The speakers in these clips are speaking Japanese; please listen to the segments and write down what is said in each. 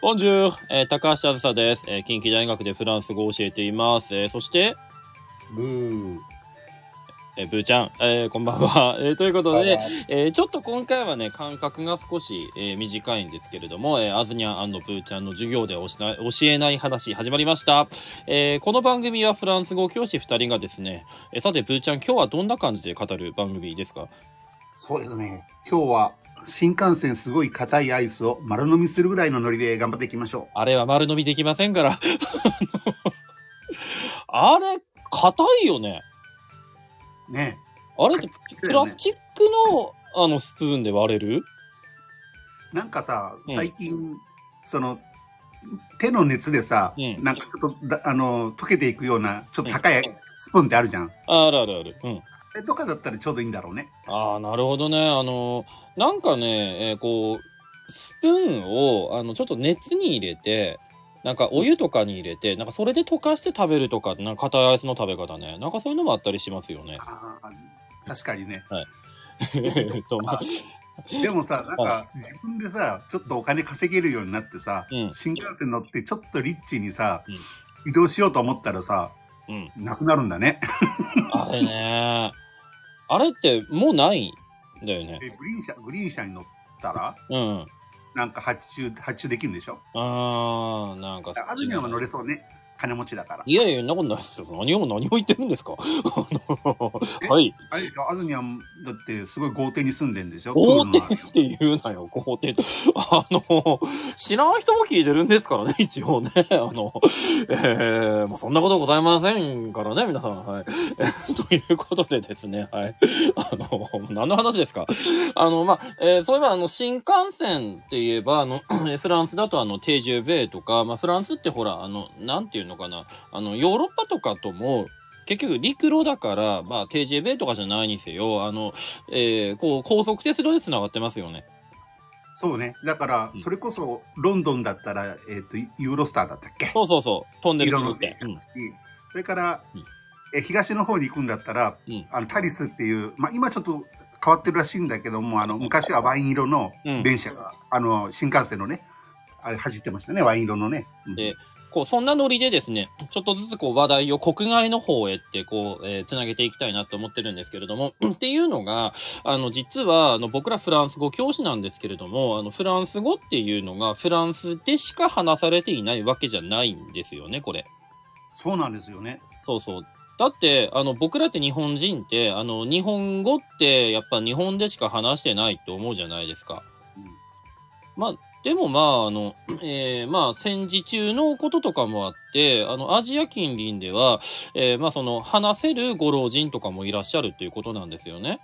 ボンジュール、えー高橋あずさです、えー近畿大学でフランス語を教えています。えーそして、ブー。えーブーちゃん、えー こんばんは。えーということで、はえーちょっと今回はね、間隔が少し、えー短いんですけれども、えーアズニャンブーちゃんの授業で教えな教えない話始まりました。えーこの番組はフランス語教師2人がですね、えーさてブーちゃん、今日はどんな感じで語る番組ですか？そうですね。今日は新幹線すごい硬いアイスを丸飲みするぐらいのノリで頑張っていきましょあれは丸飲みできませんから。あのあれ、硬いよね。う。ね。あれってプラスチックのあのスプーンで割れる？なんかさ、うん最近、その、手の熱でさ、うんなんかちょっとだあの溶けていくようなちょっと高いスプーンってあるじゃん。あるあるある。うん。とかだったらちょうどいいんだろうね。ああ、なるほどね。あの、なんかね、えーこう、スプーンを、あの、ちょっと熱に入れて、なんかお湯とかに入れて、なんかそれで溶かして食べるとか、なんか硬いアイスの食べ方ね。なんかそういうのもあったりしますよね。あー確かにね。えっと、まあ、でもさ、なんか自分でさ、ちょっとお金稼げるようになってさ、うん新幹線乗ってちょっとリッチにさ、移動しようと思ったらさ、うん。なくなるんだね。あれね。あれってもうないんだよね。えグリーン車、グリーン車に乗ったら、うん。なんか発注、発注できるんでしょ？あー、なんかそっちのアズニャンは乗れそうね。金持ちだから。いやいや、そんなことないですよ。何を、何を言ってるんですか？はい。あれでしょ？アズニャンだってすごい豪邸に住んでんでしょ？豪邸って言うなよ、豪邸。あの、知らん人も聞いてるんですからね、一応ね。あの、えー、まあ、そんなことございませんからね、皆さん。はい。えーということでですね、はい。あの、何の話ですか？あの、まあ、えーそういえば、あの、新幹線って言えば、あの、え ーフランスだと、あの、テージュベイとか、まあ、フランスってほら、あの、なんていうの？かな、あの、ヨーロッパとかとも、結局陸路だから、まあ、TGV とかじゃないにせよ、あの、えーこう、高速鉄道で繋がってますよね。そうね。だからうん、それこそロンドンだったら、えっ、と、ユーロスターだったっけ？そうそうそう。トンネル色のって。うん。それから、うんえ東の方に行くんだったら、うんあのタリスっていう、まあ、今ちょっと変わってるらしいんだけどもあの昔はワイン色のうん電車が、あの新幹線のねあれ走ってましたねワイン色のね、うんでこう、そんなノリでですね、ちょっとずつこう話題を国外の方へってこう、えー、つなげていきたいなと思ってるんですけれども、っていうのが、あの、実は、あの、僕らフランス語教師なんですけれども、あの、フランス語っていうのがフランスでしか話されていないわけじゃないんですよね、これ。そうなんですよねそうそう。だって、あの、僕らって日本人って、あの、日本語ってやっぱ日本でしか話してないと思うじゃないですか。うんまあ、でもまあ、あの、えーまあ、戦時中のこととかもあって、あの、アジア近隣では、えーまあ、その、話せるご老人とかもいらっしゃるということなんですよね。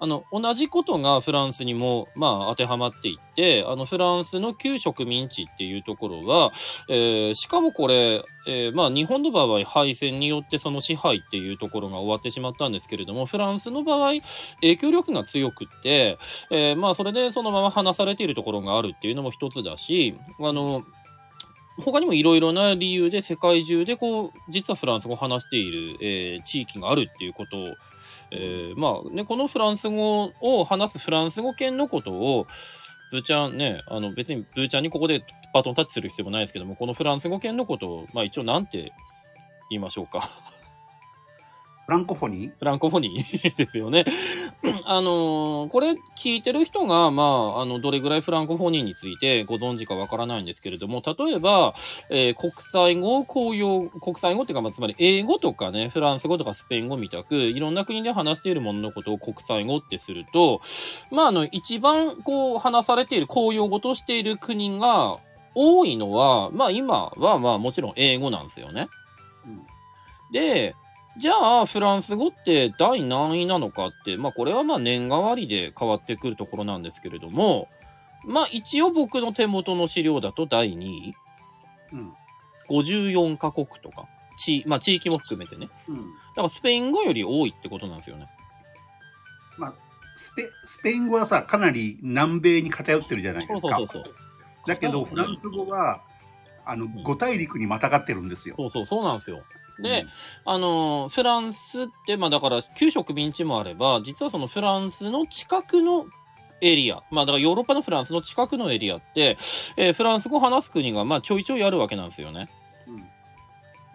あの、同じことがフランスにも、まあ、当てはまっていって、あの、フランスの旧植民地っていうところは、えーしかもこれ、えーまあ、日本の場合、敗戦によってその支配っていうところが終わってしまったんですけれども、フランスの場合、影響力が強くって、えーまあ、それでそのまま話されているところがあるっていうのも一つだし、あの、他にもいろいろな理由で世界中でこう、実はフランス語を話している、えー地域があるっていうことを、えーまあね、このフランス語を話すフランス語圏のことを、ブーちゃんね、あの別にブーちゃんにここでバトンタッチする必要もないですけども、このフランス語圏のことを、まあ一応なんて言いましょうか。フランコフォニー？フランコフォニー ですよね。あのーこれ聞いてる人が、まあ、あの、どれぐらいフランコフォニーについてご存知かわからないんですけれども、例えば、えー国際語、公用、国際語っていうか、まあ、つまり英語とかね、フランス語とかスペイン語みたく、いろんな国で話しているもののことを国際語ってすると、まあ、あの、一番こう、話されている公用語としている国が多いのは、まあ、今は、まあ、もちろん英語なんですよね。うんで、じゃあ、フランス語って第何位なのかって、まあこれはまあ年替わりで変わってくるところなんですけれども、まあ一応僕の手元の資料だと第2位、うん54カ国とか、地、まあ地域も含めてね。うんだからスペイン語より多いってことなんですよね。まあスペスペイン語はさかなり南米に偏ってるじゃないですかそうそうそうそう。だけどフランス語はあの五大陸にまたがってるんですよそうそう、そうなんですよ。で、あのーフランスって、まあだから、旧植民地もあれば、実はそのフランスの近くのエリア、まあだからヨーロッパのフランスの近くのエリアって、えーフランス語を話す国がまあちょいちょいあるわけなんですよね。うん。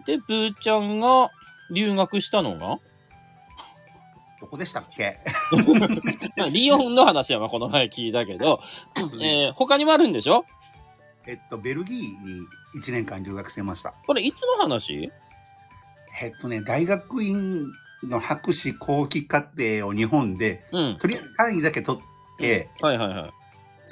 で、ブーちゃんが留学したのが、どこでしたっけ？ま あリヨンの話はまあこの前聞いたけど、えー他にもあるんでしょ？えっと、ベルギーに1年間留学してました。これいつの話？えっとね、大学院の博士後期課程を日本で、うん。とりあえず単位だけ取って、はいはいはい。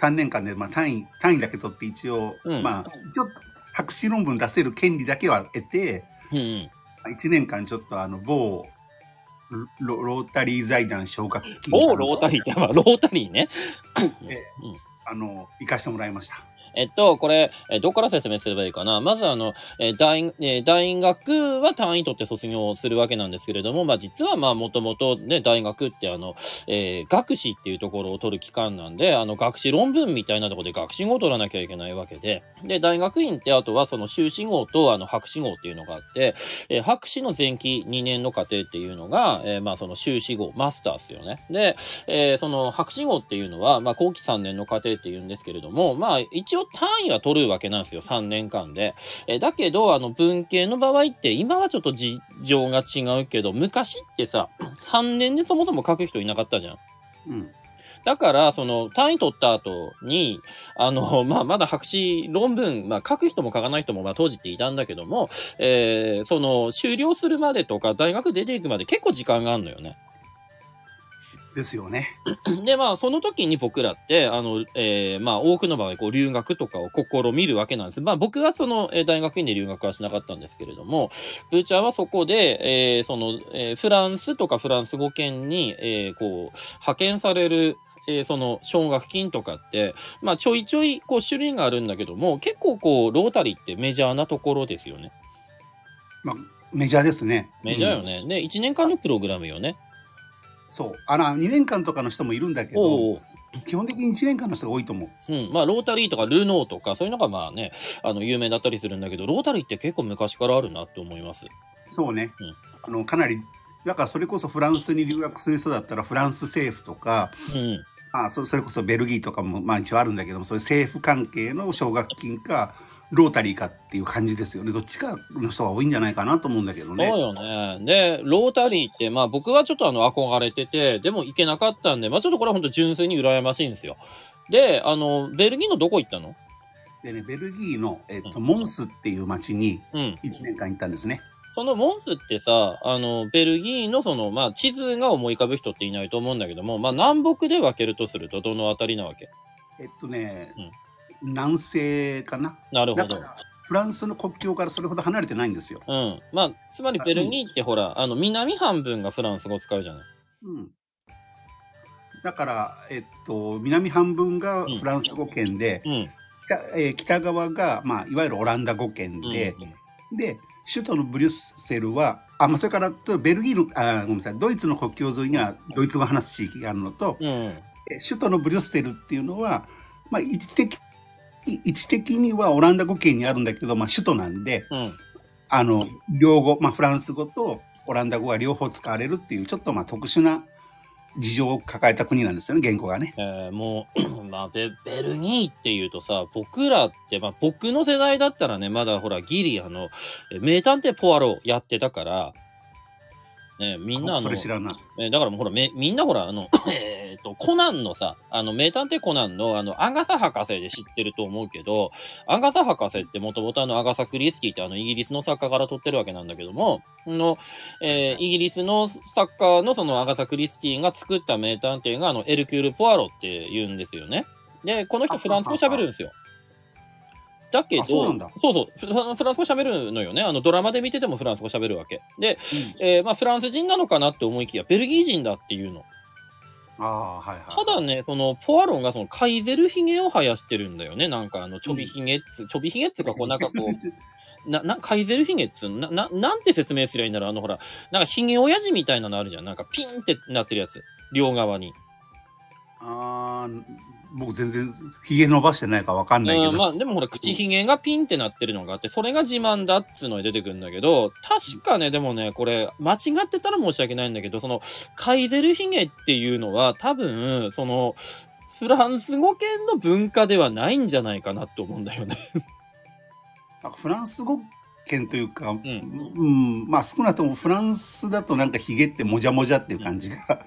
3年間で、まあ、単位、単位だけ取って一応、うんまあ、一応、博士論文出せる権利だけは得て、うんうん。1年間ちょっとあの、某、ロロータリー財団奨学金。おロータリーって、まあロータリーね。あの、行かしてもらいました。えっと、これ、えどこから説明すればいいかな？まず、あの、えー大、え大学は単位取って卒業するわけなんですけれども、まあ、実は、まあ、もともとね、大学って、あの、えー学士っていうところを取る機関なんで、あの、学士論文みたいなところで学士号を取らなきゃいけないわけで、で、大学院って、あとは、その修士号と、あの、博士号っていうのがあって、えー博士の前期2年の課程っていうのが、えーまあ、その修士号、マスターっすよね。で、えその博士号っていうのは、まあ、後期3年の課程っていうんですけれども、まあ、一応単位は取るわけなんですよ、3年間で。えーだけど、あの、文系の場合って、今はちょっと事情が違うけど、昔ってさ、3年でそもそも書く人いなかったじゃん。うん。だから、その、単位取った後に、あの、まあ、まだ博士論文、まあ、書く人も書かない人も、まあ、当時っていたんだけども、えーその、修了するまでとか、大学出ていくまで結構時間があるのよね。ですよね。で、まあ、その時に僕らって、あの、えーまあ、多くの場合、こう、留学とかを試みるわけなんです。まあ、僕はその、えー大学院で留学はしなかったんですけれども、ブーチャーはそこで、えーその、えーフランスとかフランス語圏に、えーこう、派遣される、えーその、奨学金とかって、まあ、ちょいちょい、こう、種類があるんだけども、結構、こう、ロータリーってメジャーなところですよね。まあ、メジャーですね。メジャーようんね。で、1年間のプログラムよね。そう。あの、2年間とかの人もいるんだけど、基本的に1年間の人が多いと思う。うん。まあ、ロータリーとかルノーとか、そういうのがまあね、あの、有名だったりするんだけど、ロータリーって結構昔からあるなって思います。そうね。うんあの、かなり、だからそれこそフランスに留学する人だったら、フランス政府とか、うん。あそそれこそベルギーとかも、まあ一応あるんだけども、そういう政府関係の奨学金か、ロータリーかっていう感じですよね。どっちかの人が多いんじゃないかなと思うんだけどそうね。よね。で、ロータリーって、まあ僕はちょっとあの、憧れてて、でも行けなかったんで、まあちょっとこれは本当純粋に羨ましいんですよ。で、あの、ベルギーのどこ行ったの？でね、ベルギーの、えっと、うんモンスっていう町にうん。1年間行ったんですね。そのモンスってさ、あの、ベルギーのその、まあ地図が思い浮かぶ人っていないと思うんだけども、まあ南北で分けるとするとどのあたりなわけ？えっとね、南西かな？なるほど。フランスの国境からそれほど離れてないんですよ。うん。まあ、つまりベルギーってほら、あの、南半分がフランス語使うじゃない。うん。だから、えっと、南半分がフランス語圏で、うん。北えー北側が、まあ、いわゆるオランダ語圏で、で、首都のブリュッセルは、あ、まあ、それから、ベルギーの、あ、ごめんなさい、ドイツの国境沿いにはドイツ語を話す地域があるのと、首都のブリュッセルっていうのは、まあ、位置的、位置的にはオランダ語圏にあるんだけど、まあ、首都なんで、うん。あの、両語、まあ、フランス語とオランダ語が両方使われるっていう、ちょっとまあ、特殊な事情を抱えた国なんですよね、言語がね。えーもう、まあベ、ベルギーっていうとさ、僕らって、まあ、僕の世代だったらね、まだほら、ギリ、あの、え名探偵ポアロやってたから、ね、みんなあのそれ、知らんな。えーだからもうほら、めみんなほら、あの、えっと、コナンのさ、あの、名探偵コナンの、あの、アガサ博士で知ってると思うけど、アガサ博士ってもともとあの、アガサ・クリスティってあの、イギリスの作家から取ってるわけなんだけども、あの、えーイギリスの作家のそのアガサ・クリスティが作った名探偵があの、エルキュール・ポアロって言うんですよね。で、この人フランス語喋るんですよ。だけど、あそうそうフランス語喋るのよね。あの、ドラマで見ててもフランス語喋るわけ。で、えーまあ、フランス人なのかなって思いきや、ベルギー人だっていうの。ああ、はいはい。ただね、その、ポアロンがその、カイゼルヒゲを生やしてるんだよね。なんかあの、ちょびひげっつ、ちょびひげっつうか、こう、なんかこう、な、な、カイゼルヒゲっつな、な、なんて説明すりゃいいんだろう？あの、ほら、なんかヒゲ親父みたいなのあるじゃん。なんかピンってなってるやつ。両側に。ああ、僕全然ひげ伸ばしてないからわかんないけど。うん、まあ、でもほら、口ひげがピンってなってるのがあって、それが自慢だっつうのに出てくるんだけど、確かね、でもね、これ、間違ってたら申し訳ないんだけど、その、カイゼルヒゲっていうのは、多分、その、フランス語圏の文化ではないんじゃないかなと思うんだよね。フランス語圏というか、うん、んまあ少なくともフランスだとなんかヒゲってもじゃもじゃっていう感じが、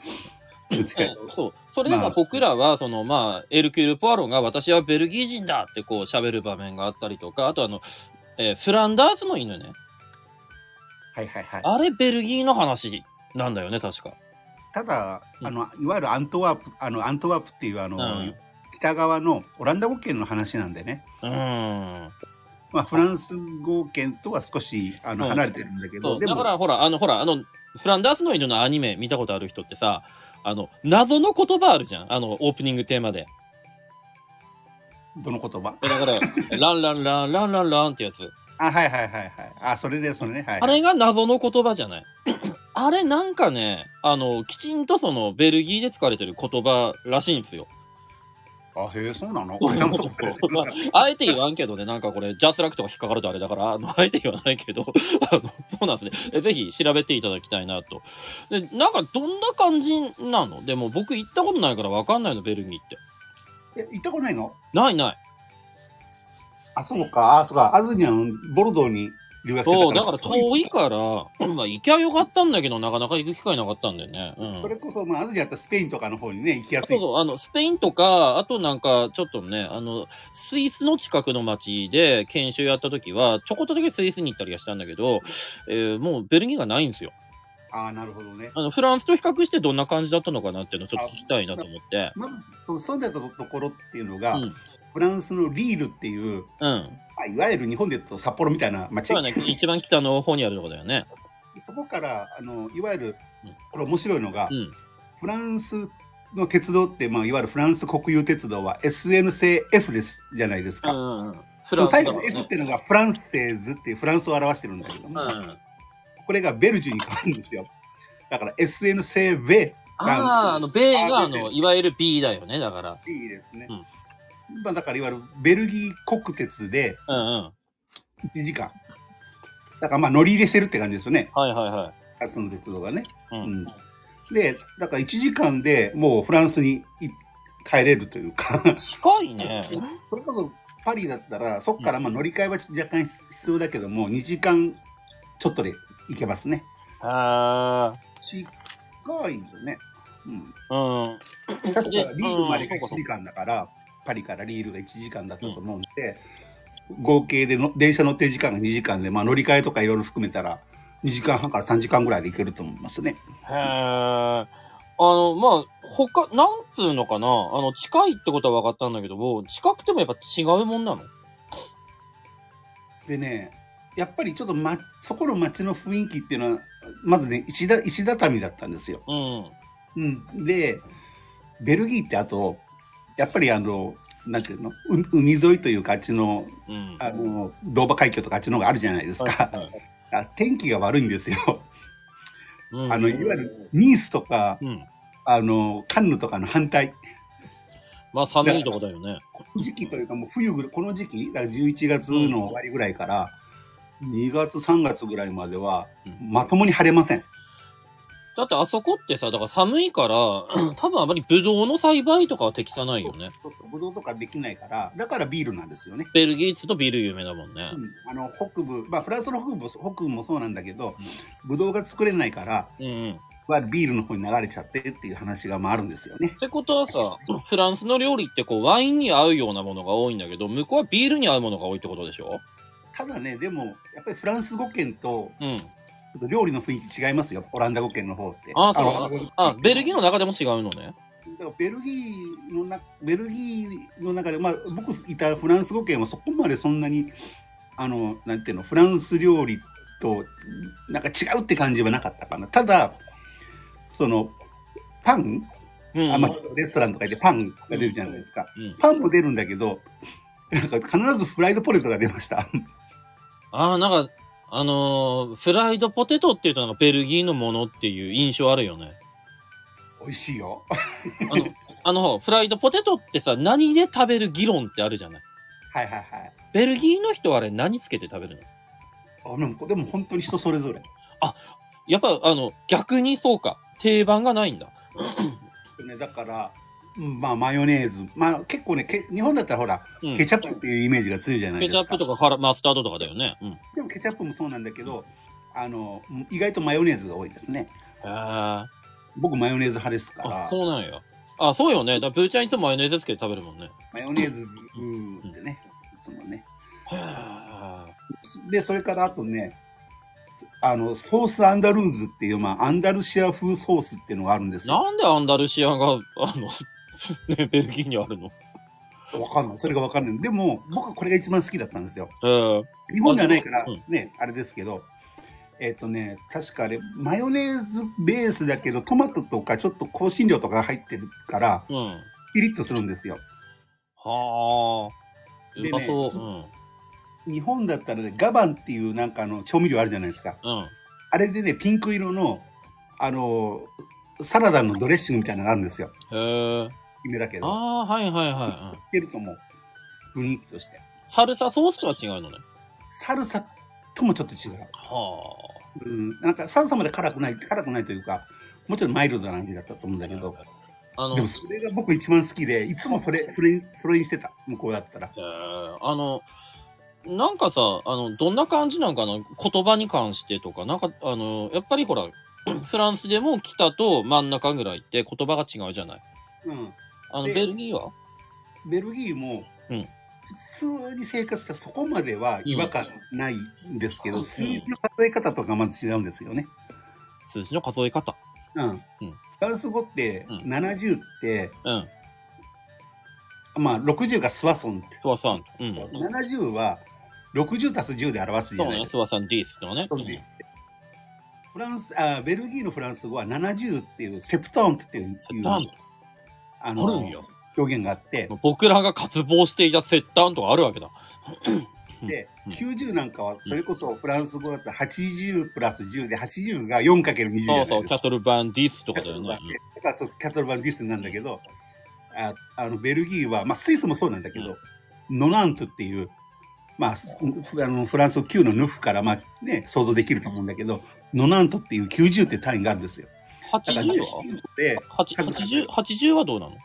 そう。それでも僕らは、その、まあ、エルキュール・ポアロが私はベルギー人だってこう喋る場面があったりとか、あとあの、えーフランダースの犬ね。はいはいはい。あれベルギーの話なんだよね、確か。ただ、うんあの、いわゆるアントワープ、あの、アントワープっていうあの、うん北側のオランダ語圏の話なんでね。うーん。まあ、フランス語圏とは少しあのうん離れてるんだけど、だから、ほら、あの、ほら、あの、フランダースの犬のアニメ見たことある人ってさ、あの、謎の言葉あるじゃん。あの、オープニングテーマで。どの言葉？えだから、ランランラン、ランランランってやつ。あ、はいはいはいはい。あ、それで、それね。はい、あれが謎の言葉じゃない。あれなんかね、あの、きちんとその、ベルギーで使われてる言葉らしいんですよ。あ、へえ、そうなの？あ、あえて言わんけどね、なんかこれ、ジャスラックとか引っかかるとあれだから、あの、あえて言わないけど、あの、そうなんですね。えぜひ調べていただきたいなと。で、なんかどんな感じなの？でも僕行ったことないからわかんないの、ベルギーって。え、行ったことないの？ないない。あ、そうか。あ、そうか。アルニャン、ボルドーに留学そう、だから遠いから、まあ行きゃよかったんだけど、なかなか行く機会なかったんだよね。うん。それこそ、まあ、アルニャンだったらスペインとかの方にね、行きやすい。そうそう、あの、スペインとか、あとなんか、ちょっとね、あの、スイスの近くの町で研修やった時は、ちょこっとだけスイスに行ったりはしたんだけど、えーもうベルギーがないんですよ。ああ、なるほどね。あの、フランスと比較してどんな感じだったのかなっていうのをちょっと聞きたいなと思って。まず、その住んでたところっていうのが、うん。フランスのリールっていう、うん。まあ、いわゆる日本で言うと札幌みたいな街。そうだね、一番北の方にあるとこだよね。そこから、あの、いわゆるうん、これ面白いのが、うん。フランスの鉄道って、まあ、いわゆるフランス国有鉄道は SN 製 F ですじゃないですか。うんその最後のだ F っていうのがフランセーズっていうフランスを表してるんだけども、うん。これがベルジュに変わるんですよ。だから SN 製ベああ、あの、米が、あの、いわゆる B だよね、だから。いいですね。うんまあ、だからいわゆるベルギー国鉄でうんうん。1時間。だからまあ乗り入れしてるって感じですよね。はいはいは2つの鉄道がね。い。う。うんん。で、だから1時間でもうフランスにい帰れるというか、近いね。それこそパリだったら、そこからまあ乗り換えは若干必要だけども、2時間ちょっとで行けますね。あ近いですよね。うん。あ。うん。確かリールまでがうん1時間だから、パリからリールが1時間だったと思うんで、合計での電車乗ってる時間が2時間で、まあ、乗り換えとかいろいろ含めたら、2時間半から3時間ぐらいで行けると思いますね。へえ。あの、まあ、他、なんつうのかな？あの、近いってことは分かったんだけども、近くてもやっぱ違うもんなの？でね、やっぱりちょっと、ま、そこの街の雰囲気っていうのは、まずね、石だ石畳だったんですよ。うん。うん、で、ベルギーってあと、やっぱりあの、なんていうの、う海沿いというか、あっちの、うん。あの、ドーバ海峡とかあっちの方があるじゃないですか。はいはいあ天気が悪いんですよ。うんあの、いわゆるニースとか、うん。あの、カンヌとかの反対。まあ、寒いとこだよね。時期というかもう冬この時期、だから11月の終わりぐらいから、2月、3月ぐらいまでは、うんまともに晴れません。だってあそこってさ、だから寒いから、多分あまりブドウの栽培とかは適さないよね。そうそう、ブドウとかできないから、だからビールなんですよね。ベルギーっつうとビール有名だもんね。うん、あの北部、まあ、フランスの北部北部もそうなんだけど、ブドウが作れないから、うんうん。はビールの方に流れちゃってっていう話がまああるんですよね。ってことはさ、フランスの料理ってこうワインに合うようなものが多いんだけど、向こうはビールに合うものが多いってことでしょ？ただね、でも、やっぱりフランス語圏と、うん。ちょっと料理の雰囲気違いますよ、オランダ語圏の方って。ああ、そうのあ。あ、ベルギーの中でも違うのね。だからベルギーのなベルギーの中で、まあ、僕いたフランス語圏はそこまでそんなにあのなんていうのフランス料理となんか違うって感じはなかったかなただそのパン、うん。あまあ、レストランとかでパンが出るじゃないですか、うん、パンも出るんだけどなんか必ずフライドポテトが出ましたああ、なんか、あのーフライドポテトっていうとなんかベルギーのものっていう印象あるよね。美味しいよあの、あの、フライドポテトってさ、何で食べる議論ってあるじゃない。はいはいはいベルギーの人はあれ何つけて食べるの？あでもでも本当に人それぞれやっぱ、あの、逆にそうか。定番がないんだ。ね、だからうんまあ、マヨネーズ。まあ、結構ね、け日本だったらほら、うんケチャップっていうイメージが強いじゃないですか。ケチャップとかカラマスタードとかだよね。うん。へでもケチャップもそうなんだけど、あの、意外とマヨネーズが多いですね。僕、マヨネーズ派ですから、そうなんや。あ、そうよね。だからブーちゃんいつもマヨネーズつけて食べるもんね。マヨネーズ、うーってね、いつもね。へえ。で、それからあとね、あの、ソースアンダルーズっていう、まあ、アンダルシア風ソースっていうのがあるんですよ。なんでアンダルシアが、あの、ね、ベルギーにあるのわかんない。それがわかんない。でも、僕はこれが一番好きだったんですよ。えー、日本ではないからうん、ね、あれですけど、えっ、とね、確かあれ、マヨネーズベースだけど、トマトとかちょっと香辛料とかが入ってるから、うん。ピリッとするんですよ。はあ。うまそう。日本だったらね、ガバンっていうなんかあの調味料あるじゃないですか。うん。うん。あれでね、ピンク色の、あの、サラダのドレッシングみたいなのがあるんですよ。へえ。有名だけど。ああ、はいはいはい。うんいけると思う。雰囲気として。サルサソースとは違うのね。サルサともちょっと違う。はうん。なんかサルサまで辛くない、辛くないというか、もちろんマイルドな味だったと思うんだけど、あ。あの、でもそれが僕一番好きで、いつもそれ、それ、それにしてた。向こうだったら。あの、なんかさ、あの、どんな感じなんかな？言葉に関してとか、なんか、あの、やっぱりほら、フランスでも北と真ん中ぐらいって言葉が違うじゃない。うん。あの、でベルギーは？ベルギーも、うん普通に生活したらそこまでは違和感ないんですけど、うん数字の数え方とかまず違うんですよね。数字の数え方。うん。うんフランス語って、うん70って、うん。まあ60がスワソンって。スワさん。うん。70は60足す10で表すじゃないですか。スワさんディースとかね。そうです。フランス、あ、ベルギーのフランス語は70っていう、セプトンっていう、セッタント。ああるんよ。表現があって、僕らが渇望していたセッタンとかあるわけだ。で、うん90なんかは、それこそフランス語だったら80プラス10で、80が 4×20 じゃない。そうそう、キャトルバンディースとかだよね。だからそうキャトルバンディスなんだけど、ああのベルギーは、まあ、スイスもそうなんだけど、ノナントっていう、まあ、あのフランス語9のヌフから、まあね、想像できると思うんだけど、ノナントっていう90って単位があるんですよ。だから80は？で、80, 80はどうなの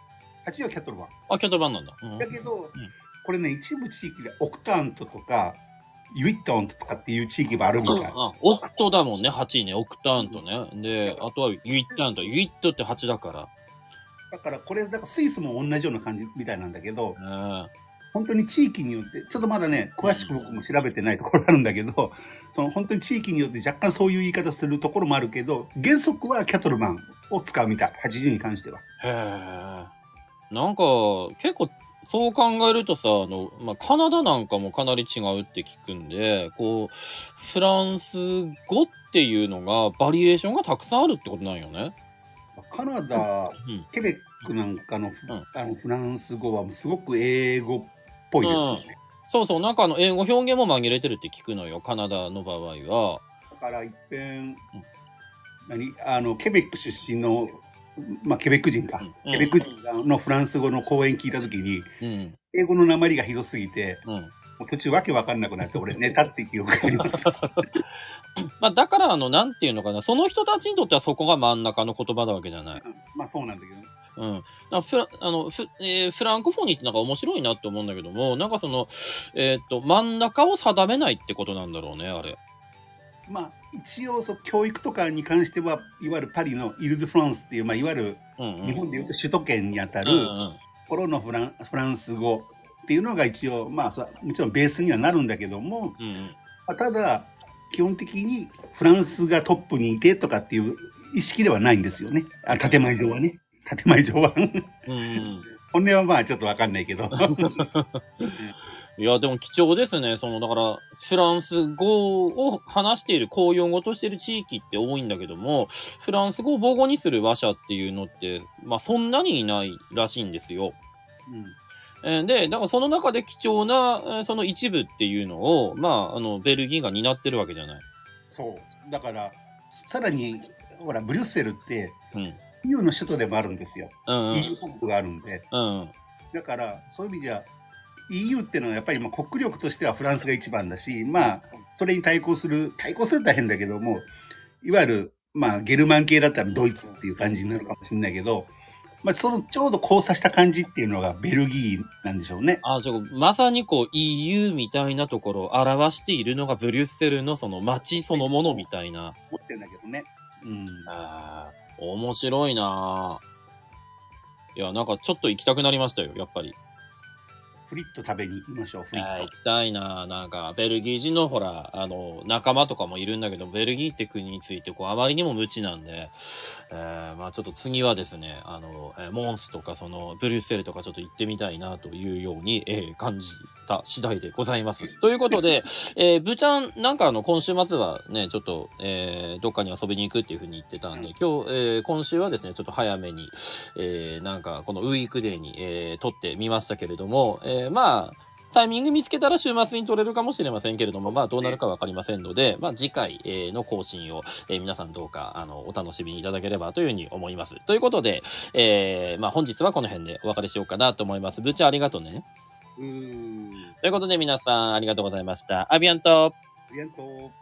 ？8はキャトルバン。あ、キャトルバンなんだ。うんだけど、これね、一部地域でオクタントとか、ユイットントとかっていう地域があるみたい。あオクトだもんね、8ね、オクタントね。で、あとはユイッタント。ユイットって8だから。だからこれ、だからスイスも同じような感じみたいなんだけど、ね本当に地域によって、ちょっとまだね、詳しく僕も調べてないところあるんだけど、その本当に地域によって若干そういう言い方するところもあるけど、原則はキャトルマンを使うみたい。80に関しては。へえ。なんか、結構、そう考えるとさ、あの、まあ、カナダなんかもかなり違うって聞くんで、こう、フランス語っていうのが、バリエーションがたくさんあるってことなんよね。カナダ、うん。ケベックなんかの,、んあのフランス語はすごく英語っぽいですよね。そうそう、なんかあの、英語表現も紛れてるって聞くのよ、カナダの場合は。だから一遍、何？あのケベック出身の、まあ、ケベック人か、うんケベック人のフランス語の講演聞いたときに、うん。英語の鉛がひどすぎて、うん。途中わけわかんなくなって、俺寝たって記憶があります。まあ、だから、あの、なんていうのかな、その人たちにとってはそこが真ん中の言葉なわけじゃない。まあそうなんだけどね。うん。フラあのフ,、えーフランコフォニーってなんか面白いなって思うんだけども、なんかその、えーっと、真ん中を定めないってことなんだろうね、あれ。まあ一応そう教育とかに関してはいわゆるパリのイル・ド・フランスっていう、まあ、いわゆる。日本でいうと首都圏にあたるうんうん。ところのフランフランス語っていうのが一応、まあ、そもちろんベースにはなるんだけども、うんうん。まあただ基本的にフランスがトップにいてとかっていう意識ではないんですよね。あ建前上はね。建前上は。うんうん。本音はまあちょっとわかんないけど。いや、でも貴重ですね。その、だから、フランス語を話している、公用語としている地域って多いんだけども、フランス語を母語にする話者っていうのって、まあ、そんなにいないらしいんですよ。うんえーで、だからその中で貴重な、えーその一部っていうのを、まあ、あの、ベルギーが担ってるわけじゃない。そう。だから、さらに、ほら、ブリュッセルってうん。EU の首都でもあるんですよ。うんうん。EU 国があるんで。うん。だから、そういう意味では、EU っていうのはやっぱりまあ国力としてはフランスが一番だし、まあ、それに対抗する、対抗すると大変だけども、いわゆる、まあ、ゲルマン系だったらドイツっていう感じになるかもしれないけど、まあ、そのちょうど交差した感じっていうのがベルギーなんでしょうね。あ、じゃあまさにこう EU みたいなところを表しているのがブリュッセルのその街そのものみたいな。思ってんだけどね。うん。あー面白いなぁいや、なんかちょっと行きたくなりましたよ、やっぱり。フリット食べに行きましょう、フリットはい行。きたいななんか、ベルギー人のほら、あの、仲間とかもいるんだけど、ベルギーって国について、こう、あまりにも無知なんで、えー、まあちょっと次はですね、あの、えーモンスとか、その、ブリュッセルとかちょっと行ってみたいなというように、えー感じた次第でございます。ということで、えー、ブちゃん、なんかあの、今週末はね、ちょっと、えー、どっかに遊びに行くっていうふうに言ってたんで、今日、えー、今週はですね、ちょっと早めに、えー、なんか、このウィークデーに、えー、撮ってみましたけれども、えー、まあ、タイミング見つけたら週末に撮れるかもしれませんけれども、まあどうなるかわかりませんので、まあ次回えーの更新を、えー皆さんどうか、あの、お楽しみにいただければというふうに思います。ということで、えーまあ本日はこの辺でお別れしようかなと思います。ぶっちゃんありがとうね。うーん。ということで皆さんありがとうございました。アビアントありがとう。